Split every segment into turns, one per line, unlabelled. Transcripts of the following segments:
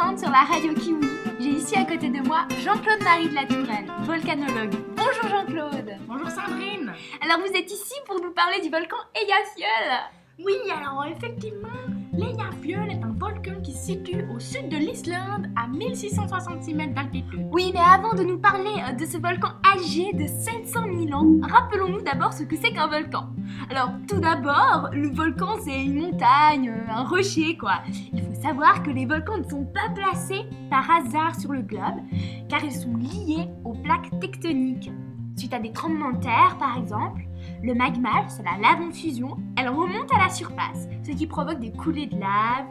Sur la radio Kiwi. J'ai ici à côté de moi Jean-Claude Marie de la Tourelle, volcanologue. Bonjour Jean-Claude.
Bonjour Sandrine.
Alors vous êtes ici pour nous parler du volcan Eyjafjöll.
Oui, alors effectivement, l'Eyjafjöll est un volcan situe au sud de l'Islande à 1666 mètres d'altitude.
Oui, mais avant de nous parler euh, de ce volcan âgé de 700 000 ans, rappelons-nous d'abord ce que c'est qu'un volcan. Alors tout d'abord, le volcan c'est une montagne, euh, un rocher quoi. Il faut savoir que les volcans ne sont pas placés par hasard sur le globe, car ils sont liés aux plaques tectoniques. Suite à des tremblements de terre par exemple, le magma, c'est la lave en fusion, elle remonte à la surface, ce qui provoque des coulées de lave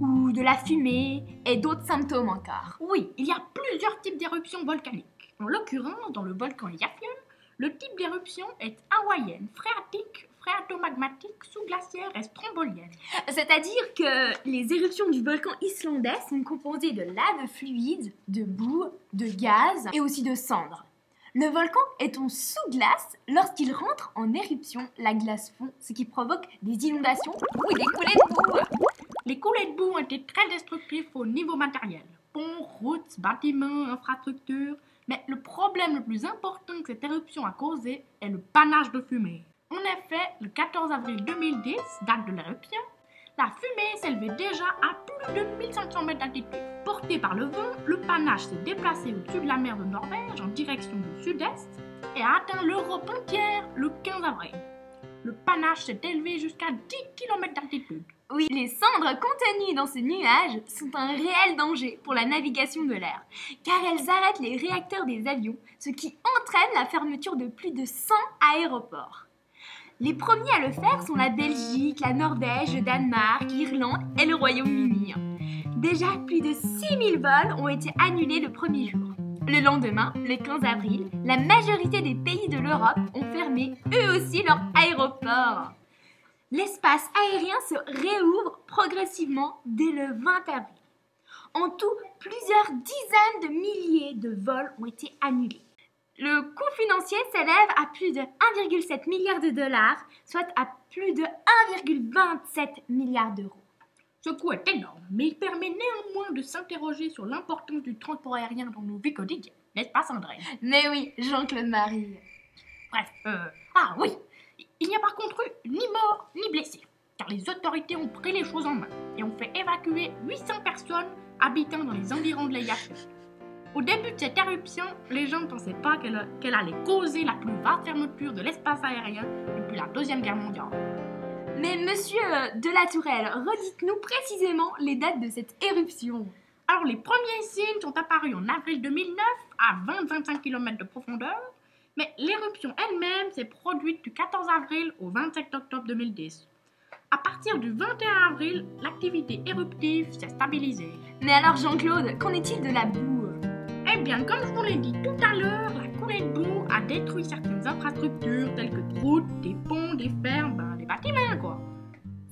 ou de la fumée et d'autres symptômes encore.
Oui, il y a plusieurs types d'éruptions volcaniques. En l'occurrence, dans le volcan Eyjafjöll, le type d'éruption est hawaïenne, phréatique, phréatomagmatique, sous-glaciaire et strombolienne.
C'est-à-dire que les éruptions du volcan islandais sont composées de lave fluide, de boue, de gaz et aussi de cendres. Le volcan est en sous-glace. Lorsqu'il rentre en éruption, la glace fond, ce qui provoque des inondations ou des coulées de boue.
Les coulées de boue ont été très destructives au niveau matériel. Ponts, routes, bâtiments, infrastructures. Mais le problème le plus important que cette éruption a causé est le panache de fumée. En effet, le 14 avril 2010, date de l'éruption, la fumée s'élevait déjà à plus de 1500 mètres d'altitude. Porté par le vent, le panache s'est déplacé au-dessus de la mer de Norvège en direction du sud-est et a atteint l'Europe entière le 15 avril. Le panache s'est élevé jusqu'à 10 km d'altitude.
Oui, les cendres contenues dans ce nuage sont un réel danger pour la navigation de l'air, car elles arrêtent les réacteurs des avions, ce qui entraîne la fermeture de plus de 100 aéroports. Les premiers à le faire sont la Belgique, la Norvège, le Danemark, l'Irlande et le Royaume-Uni. Déjà, plus de 6000 vols ont été annulés le premier jour. Le lendemain, le 15 avril, la majorité des pays de l'Europe ont fermé eux aussi leurs aéroports. L'espace aérien se réouvre progressivement dès le 20 avril. En tout, plusieurs dizaines de milliers de vols ont été annulés. Le coût financier s'élève à plus de 1,7 milliard de dollars, soit à plus de 1,27 milliard d'euros.
Ce coût est énorme, mais il permet néanmoins de s'interroger sur l'importance du transport aérien dans nos vies quotidiennes, n'est-ce pas Sandrine?
Mais oui, Jean-Claude Marie.
Bref, euh, ah oui, il n'y a par contre eu ni mort ni blessé, car les autorités ont pris les choses en main et ont fait évacuer 800 personnes habitant dans les environs de l'Eyjafjöll. Au début de cette éruption, les gens ne pensaient pas qu'elle allait causer la plus vaste fermeture de l'espace aérien depuis la Deuxième Guerre mondiale.
Mais monsieur de la Tourelle, redites-nous précisément les dates de cette éruption.
Alors, les premiers signes sont apparus en avril 2009 à 20-25 km de profondeur, mais l'éruption elle-même s'est produite du 14 avril au 27 octobre 2010. À partir du 21 avril, l'activité éruptive s'est stabilisée.
Mais alors Jean-Claude, qu'en est-il de la boue?
Eh bien, comme je vous l'ai dit tout à l'heure, la coulée de boue a détruit certaines infrastructures telles que des routes, des ponts, des fermes, ben, des bâtiments, quoi.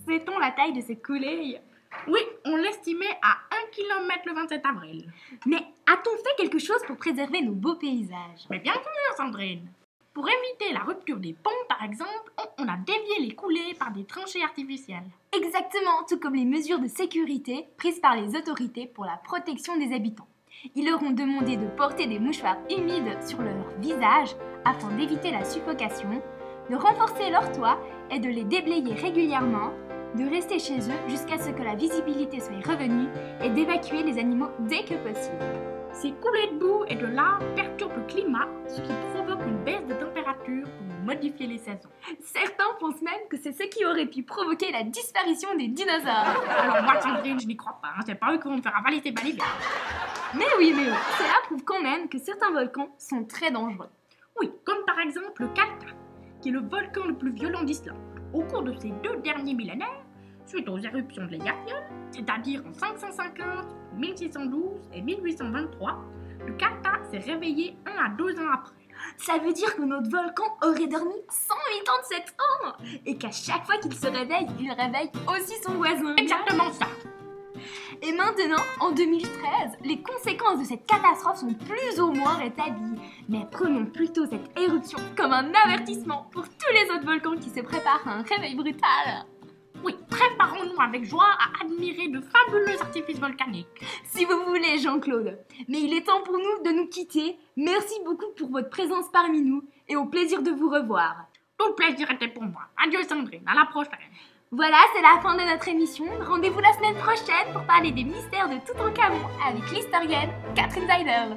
Sait-on la taille de cette coulée
Oui, on l'estimait à 1 km le 27 avril.
Mais a-t-on fait quelque chose pour préserver nos beaux paysages?
Mais bien sûr, Sandrine. Pour éviter la rupture des ponts, par exemple, on a dévié les coulées par des tranchées artificielles.
Exactement, tout comme les mesures de sécurité prises par les autorités pour la protection des habitants. Ils leur ont demandé de porter des mouchoirs humides sur leur visage afin d'éviter la suffocation, de renforcer leurs toits et de les déblayer régulièrement, de rester chez eux jusqu'à ce que la visibilité soit revenue et d'évacuer les animaux dès que possible.
Ces coulées de boue et de lave perturbent le climat, ce qui provoque une baisse de température pour modifier les saisons.
Certains pensent même que c'est ce qui aurait pu provoquer la disparition des dinosaures.
Alors moi, Sandrine, je n'y crois pas. Hein. C'est pas eux qui vont me faire avaler.
Mais oui, mais oui, cela prouve quand même que certains volcans sont très dangereux.
Oui, comme par exemple le Kalka, qui est le volcan le plus violent d'Islande. Au cours de ces deux derniers millénaires, suite aux éruptions de l'Eyjafjöll, c'est-à-dire en 550, 1612 et 1823, le Kalka s'est réveillé un à deux ans après.
Ça veut dire que notre volcan aurait dormi 187 ans et qu'à chaque fois qu'il se réveille, il réveille aussi son voisin.
Exactement ça.
Et maintenant, en 2013, les conséquences de cette catastrophe sont plus ou moins rétablies. Mais prenons plutôt cette éruption comme un avertissement pour tous les autres volcans qui se préparent à un réveil brutal.
Oui, préparons-nous avec joie à admirer de fabuleux artifices volcaniques.
Si vous voulez, Jean-Claude. Mais il est temps pour nous de nous quitter. Merci beaucoup pour votre présence parmi nous et au plaisir de vous revoir.
Tout plaisir était pour moi. Adieu Sandrine, à la prochaine.
Voilà, c'est la fin de notre émission. Rendez-vous la semaine prochaine pour parler des mystères de Toutankhamon avec l'historienne Catherine Zeider.